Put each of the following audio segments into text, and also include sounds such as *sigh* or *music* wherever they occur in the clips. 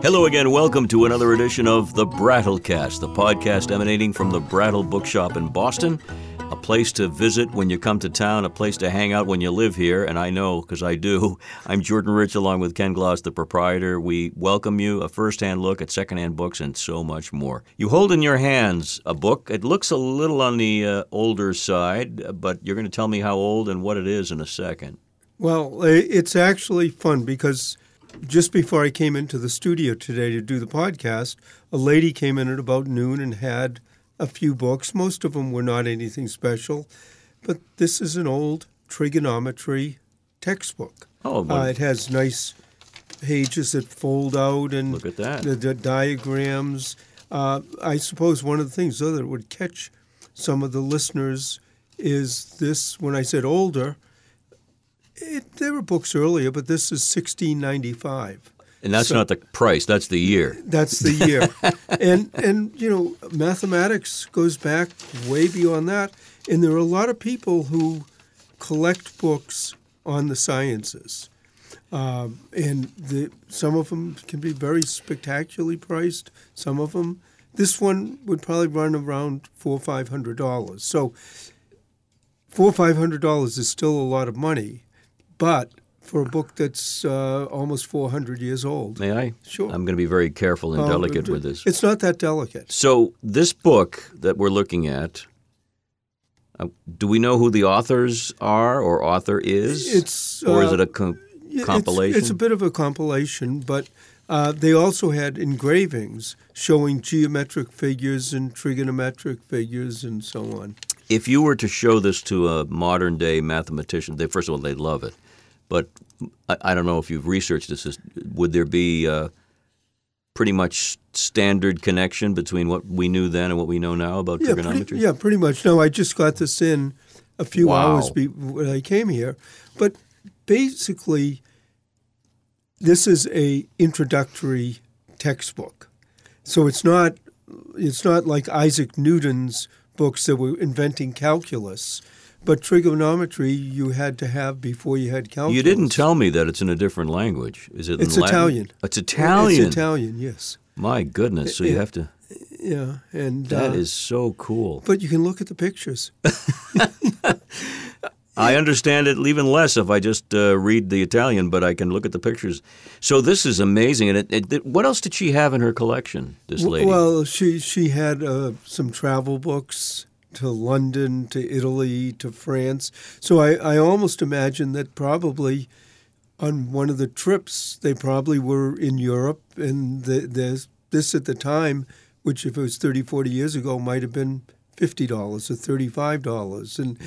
Hello again. Welcome to another edition of the Brattlecast, the podcast emanating from the Brattle Bookshop in Boston. A place to visit when you come to town, a place to hang out when you live here, and I know because I do. *laughs* I'm Jordan Rich along with Ken Gloss, the proprietor. We welcome you, a first hand look at secondhand books, and so much more. You hold in your hands a book. It looks a little on the uh, older side, but you're going to tell me how old and what it is in a second. Well, it's actually fun because just before I came into the studio today to do the podcast, a lady came in at about noon and had a few books. Most of them were not anything special, but this is an old trigonometry textbook. Oh, Uh, it has nice pages that fold out and Look at that. the, the diagrams. Uh, I suppose one of the things though that would catch some of the listeners is this. When I said older, it, there were books earlier, but this is 1695. and that's so- not the price, that's the year. That's the year, *laughs* and and you know mathematics goes back way beyond that, and there are a lot of people who collect books on the sciences, um, and the, some of them can be very spectacularly priced. Some of them, this one would probably run around four or five hundred dollars. So four or five hundred dollars is still a lot of money, but for a book that's uh, almost four hundred years old, May I? Sure. I'm going to be very careful and um, delicate with this. It's not that delicate. So, this book that we're looking at, uh, do we know who the authors are or author is? It's or is uh, it a com- it's- compilation? It's, a bit of a compilation, but uh, they also had engravings showing geometric figures and trigonometric figures and so on. if you were to show this to a modern day mathematician, they, first of all, they'd love it. But I, I don't know if you've researched this. is- Would there be uh, pretty much standard connection between what we knew then and what we know now about Yeah, trigonometry? pretty, yeah, pretty much. No, I just got this in a few Wow. hours before I came here, but basically, this is a introductory textbook. So it's not it's not like Isaac Newton's books that were inventing calculus, but trigonometry you had to have before you had calculus. You didn't tell me that it's in a different language. Is it? It's? Italian. It's Italian. It's Italian, yes. My goodness! So you have to. Yeah, and That uh, is so cool. But you can look at the pictures. *laughs* I understand it even less if I just uh, read the Italian, but I can look at the pictures. So this is amazing. And it, it, it- what else did she have in her collection? This lady. Well, she she had uh, some travel books to London, to Italy, to France. So I, I almost imagine that probably on one of the trips they probably were in Europe, and the, the, this at the time, which if it was 30, 40 years ago, might have been fifty dollars or thirty five dollars, and.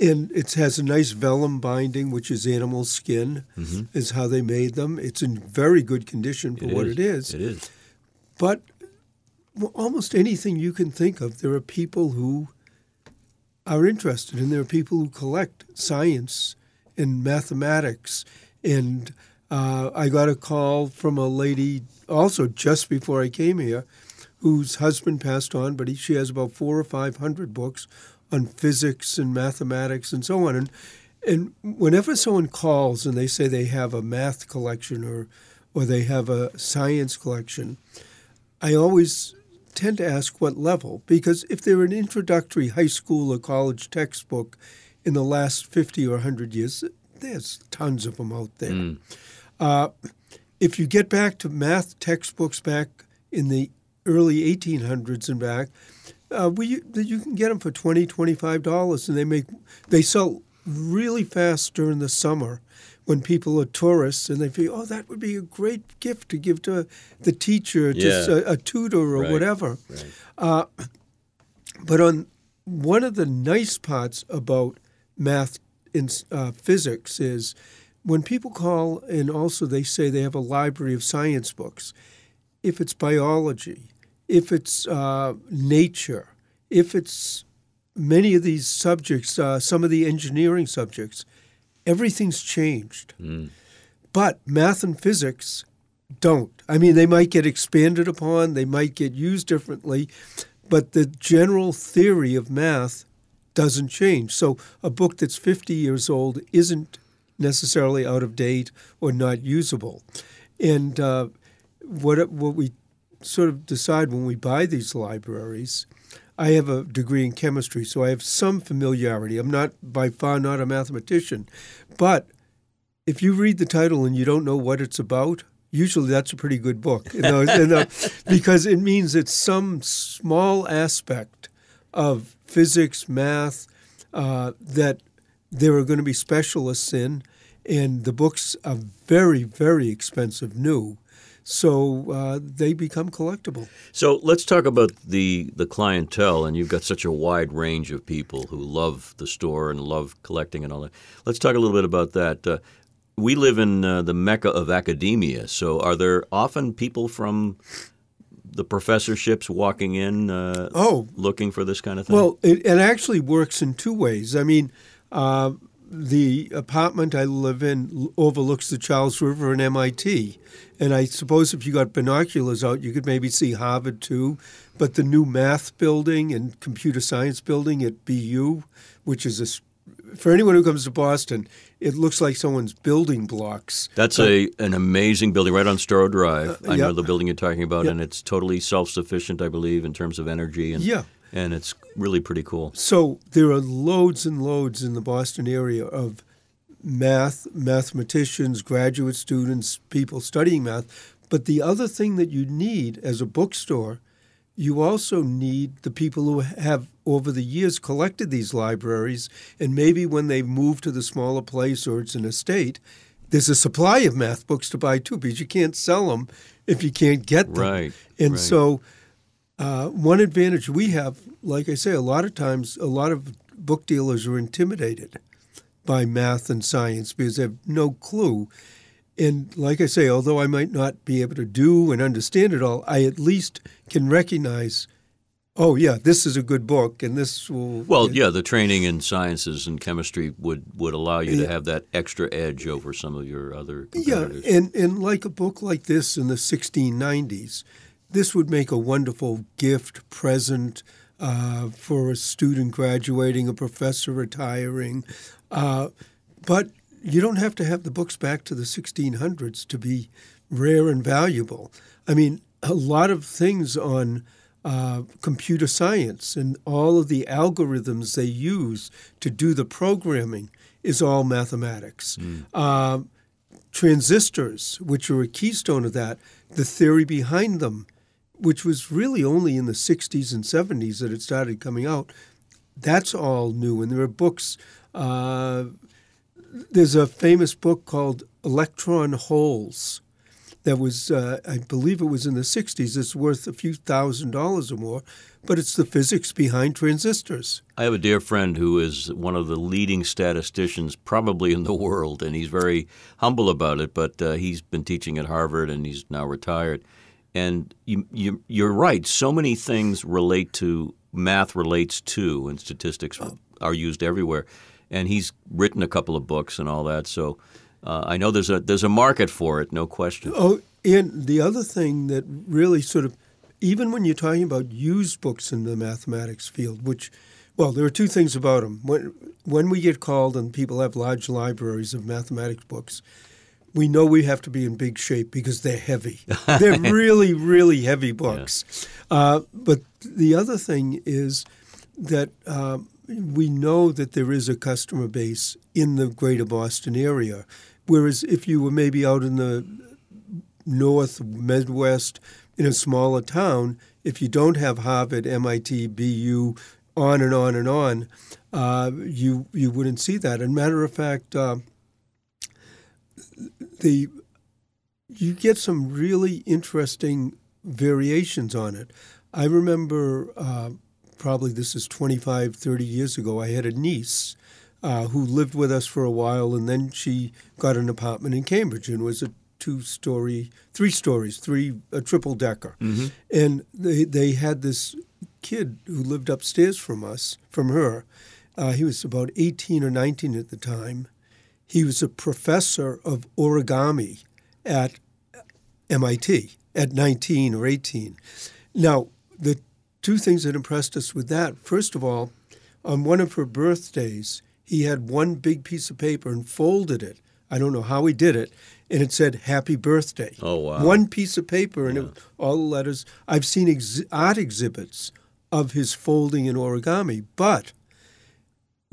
And it has a nice vellum binding, which is animal skin, mm-hmm. is how they made them. It's in very good condition for It what is. it is. It is. But almost anything you can think of, there are people who are interested, and there are people who collect science and mathematics. And uh, I got a call from a lady also just before I came here, whose husband passed on, but he, she has about four or five hundred books on physics and mathematics and so on. And and whenever someone calls and they say they have a math collection or or they have a science collection, I always tend to ask what level because if they're an introductory high school or college textbook in the last 50 or 100 years, there's tons of them out there. Uh, if you get back to math textbooks back in the early 1800s and back, uh, we, you can get them for 20 $25 and they make they sell really fast during the summer when people are tourists and they feel, oh, that would be a great gift to give to the teacher, just Yeah. a, a tutor or Right. whatever. Right. Uh, but on one of the nice parts about math and uh, physics is when people call and also they say they have a library of science books. If it's biology, if it's uh, nature, if it's many of these subjects, uh, some of the engineering subjects, everything's changed. But math and physics don't. I mean, they might get expanded upon, they might get used differently, but the general theory of math doesn't change. So a book that's 50 years old isn't necessarily out of date or not usable. And uh, what what we sort of decide when we buy these libraries. I have a degree in chemistry, so I have some familiarity. I'm not by far not a mathematician, but if you read the title and you don't know what it's about, usually that's a pretty good book, you know, *laughs* because it means it's some small aspect of physics, math uh, that there are going to be specialists in, and the books are very, very expensive new. So uh, they become collectible. So let's talk about the the clientele, and you've got such a wide range of people who love the store and love collecting and all that. Let's talk a little bit about that. Uh, we live in uh, the mecca of academia. So, are there often people from the professorships walking in, uh, oh, looking for this kind of thing? Well, it, it actually works in two ways. I mean, uh, the apartment I live in overlooks the Charles River and MIT, and I suppose if you got binoculars out, you could maybe see Harvard too. But the new math building and computer science building at BU, which is a for anyone who comes to Boston, it looks like someone's building blocks. That's a an amazing building right on Storrow Drive. Uh, I yep. know the building you're talking about, yep. and it's totally self sufficient, I believe, in terms of energy. And, yeah. And it's really pretty cool. So there are loads and loads in the Boston area of math, mathematicians, graduate students, people studying math. But the other thing that you need as a bookstore you also need the people who have over the years collected these libraries and maybe when they move to the smaller place or it's an estate there's a supply of math books to buy too because you can't sell them if you can't get them right and right. so uh, one advantage we have like i say a lot of times a lot of book dealers are intimidated by math and science because they have no clue and like I say, although I might not be able to do and understand it all, I at least can recognize, oh yeah, this is a good book, and this will. Well, yeah, the training in sciences and chemistry would, would allow you Yeah. to have that extra edge over some of your other competitors. Yeah, and, and like a book like this in the 1690s, this would make a wonderful gift present uh, for a student graduating, a professor retiring. Uh, but you don't have to have the books back to the 1600s to be rare and valuable. I mean, a lot of things on uh, computer science and all of the algorithms they use to do the programming is all mathematics. Uh, transistors, which are a keystone of that, the theory behind them, which was really only in the 60s and 70s that it started coming out, that's all new. And there are books. Uh, there's a famous book called Electron Holes that was, uh, I believe it was in the 60s. It's worth a few thousand dollars or more, but it's the physics behind transistors. I have a dear friend who is one of the leading statisticians probably in the world, and he's very humble about it, but uh, he's been teaching at Harvard and he's now retired. And you, you, you're right, so many things relate to, math relates to, and statistics are used everywhere. And he's written a couple of books and all that, so uh, I know there's a, there's a market for it, no question. Oh, and the other thing that really sort of, even when you're talking about used books in the mathematics field, which, well, there are two things about them. When, when we get called and people have large libraries of mathematics books, we know we have to be in big shape because they're heavy. *laughs* they're really, really heavy books. Uh, but the other thing is that um, we know that there is a customer base in the greater Boston area. Whereas if you were maybe out in the north, Midwest, in a smaller town, if you don't have Harvard, MIT, BU, on and on and on, uh, you you wouldn't see that. And matter of fact, uh, the you get some really interesting variations on it. I remember uh, probably this is 25, 30 years ago. I had a niece uh, who lived with us for a while, and then she got an apartment in Cambridge and was a two-story, three stories, three a triple decker, and they they had this kid who lived upstairs from us, from her. Uh, he was about 18 or 19 at the time. He was a professor of origami at MIT at 19 or 18. Now, the two things that impressed us with that, first of all, on one of her birthdays, he had one big piece of paper and folded it I don't know how he did it, and it said "Happy Birthday." Oh, wow. One piece of paper and it, all the letters. I've seen ex- art exhibits of his folding in origami, but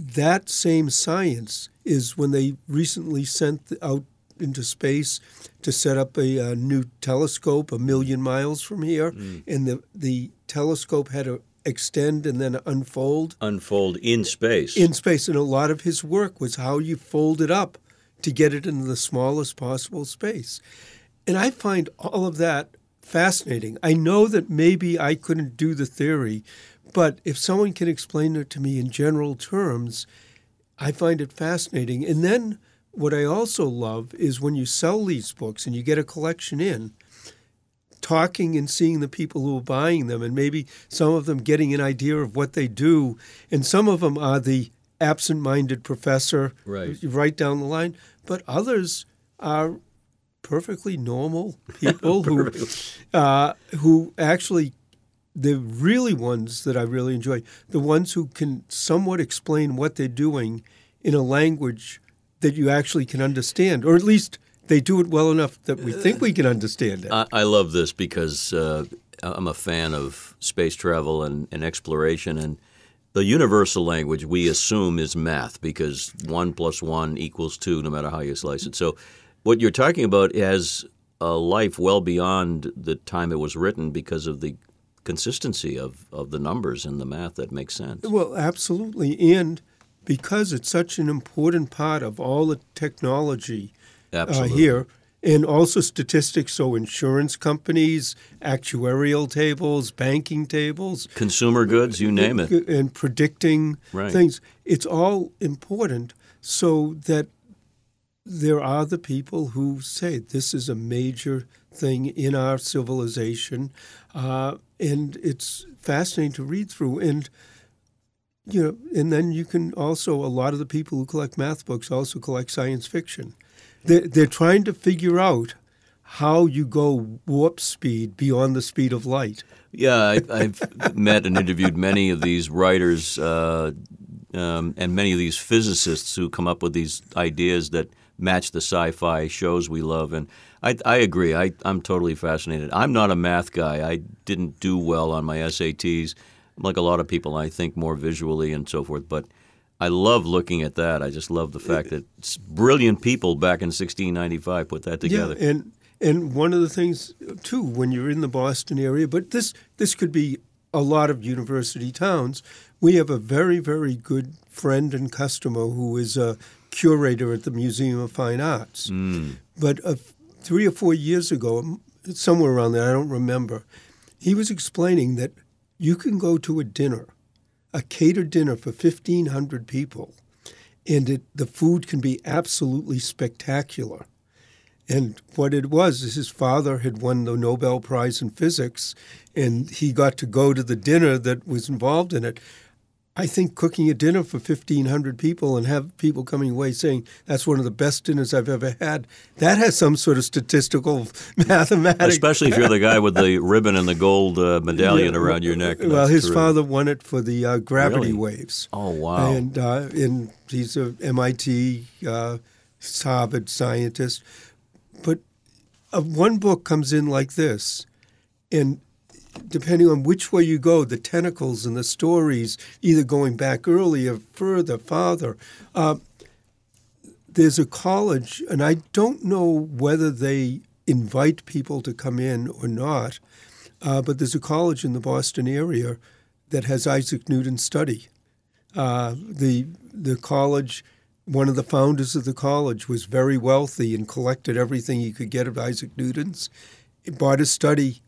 that same science is when they recently sent out into space to set up a, a new telescope a million miles from here, mm. and the the telescope had to extend and then unfold Unfold in space. in space. And a lot of his work was how you fold it up to get it into the smallest possible space. And I find all of that fascinating. I know that maybe I couldn't do the theory, but if someone can explain it to me in general terms, I find it fascinating. And then what I also love is when you sell these books and you get a collection in, talking and seeing the people who are buying them, and maybe some of them getting an idea of what they do. And some of them are the absent minded professor Right. right down the line, but others are perfectly normal people *laughs* who uh, who actually the really ones that I really enjoy, the ones who can somewhat explain what they're doing in a language that you actually can understand, or at least they do it well enough that we think we can understand it. I, I love this because uh, I'm a fan of space travel and, and exploration, and the universal language we assume is math because one plus one equals two, no matter how you slice it. So, what you're talking about has a life well beyond the time it was written because of the consistency of, of the numbers and the math that makes sense. Well, absolutely. And because it's such an important part of all the technology uh, here, and also statistics, so insurance companies, actuarial tables, banking tables, Consumer goods, you name it. and predicting Right. things. It's all important so that there are the people who say this is a major thing in our civilization, uh, and it's fascinating to read through. And you know, and then you can also a lot of the people who collect math books also collect science fiction. They're, they're trying to figure out how you go warp speed beyond the speed of light. Yeah, I, I've met and interviewed many of these writers uh, um, and many of these physicists who come up with these ideas that match the sci-fi shows we love. And I, I agree. I, I'm totally fascinated. I'm not a math guy. I didn't do well on my SATs. Like a lot of people, I think more visually and so forth. But I love looking at that. I just love the fact uh, that s- brilliant people back in 1695 put that together. Yeah, and and one of the things too when you're in the Boston area, but this this could be a lot of university towns. We have a very very good friend and customer who is a curator at the Museum of Fine Arts. But uh, three or four years ago, somewhere around there, I don't remember, he was explaining that you can go to a dinner, a catered dinner for fifteen hundred people, and it, the food can be absolutely spectacular. And what it was is his father had won the Nobel Prize in physics, and he got to go to the dinner that was involved in it. I think cooking a dinner for 1,500 people and have people coming away saying that's one of the best dinners I've ever had, that has some sort of statistical *laughs* mathematics. Especially if you're the guy with the *laughs* ribbon and the gold uh, medallion around your neck. Well, his terrific. father won it for the uh, gravity Really? waves. Oh, wow. And uh, and he's a MIT uh, Harvard scientist. But uh, one book comes in like this, and depending on which way you go, the tentacles and the stories, either going back earlier, further, farther. Uh, there's a college, and I don't know whether they invite people to come in or not, uh, but there's a college in the Boston area that has Isaac Newton study. Uh, the the college, one of the founders of the college was very wealthy and collected everything he could get of Isaac Newton's. He bought his study,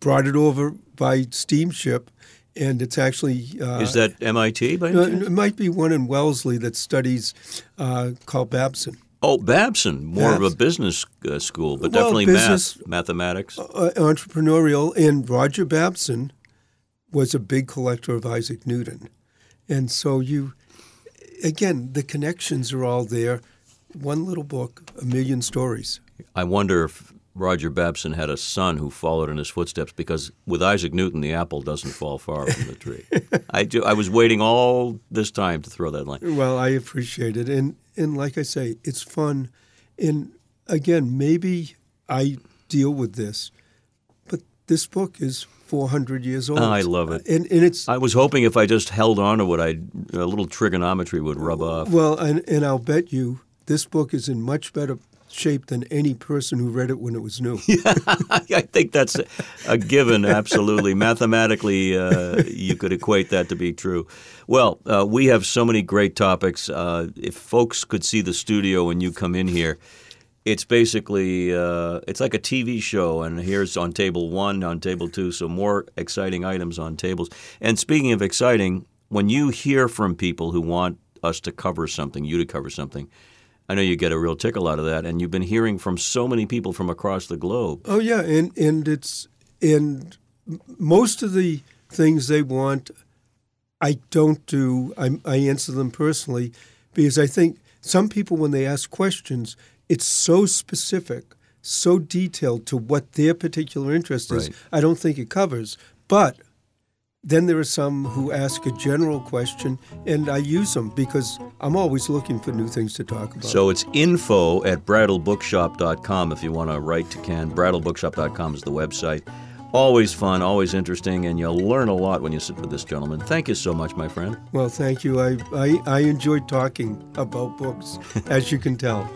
brought it over by steamship, and it's actually uh, Is that MIT by any no, chance? it might be one in Wellesley that studies uh, called Babson. Oh, Babson, more of a business uh, school, but Well, definitely business- math, mathematics. uh, entrepreneurial, and Roger Babson was a big collector of Isaac Newton, and so you, again, the connections are all there. One little book, a million stories. I wonder if Roger Babson had a son who followed in his footsteps because with Isaac Newton, the apple doesn't fall far from the tree. *laughs* I, do, I was waiting all this time to throw that line. Well, I appreciate it, and and like I say, it's fun. And again, maybe I deal with this, but this book is 400 years old. I love it. and and it's I was hoping if I just held on to it, I a little trigonometry would rub off. well, and and I'll bet you this book is in much better shape than any person who read it when it was new. *laughs* I think that's a given, absolutely. Mathematically, uh, you could equate that to be true. Well, uh, we have so many great topics. Uh, if folks could see the studio when you come in here, it's basically uh, it's like a TV show, and here's on table one, on table two, so more exciting items on tables. And speaking of exciting, when you hear from people who want us to cover something, you to cover something, I know you get a real tickle out of that, and you've been hearing from so many people from across the globe. Oh yeah, and and it's and most of the things they want, I don't do. I, I answer them personally because I think some people when they ask questions, it's so specific, so detailed to what their particular interest is. Right. I don't think it covers, but. Then there are some who ask a general question, and I use them because I'm always looking for new things to talk about. So it's info at brattlebookshop.com if you want to write to Ken. Brattlebookshop.com is the website. Always fun, always interesting, and you'll learn a lot when you sit with this gentleman. Thank you so much, my friend. Well, thank you. I, I, I enjoyed talking about books, *laughs* as you can tell.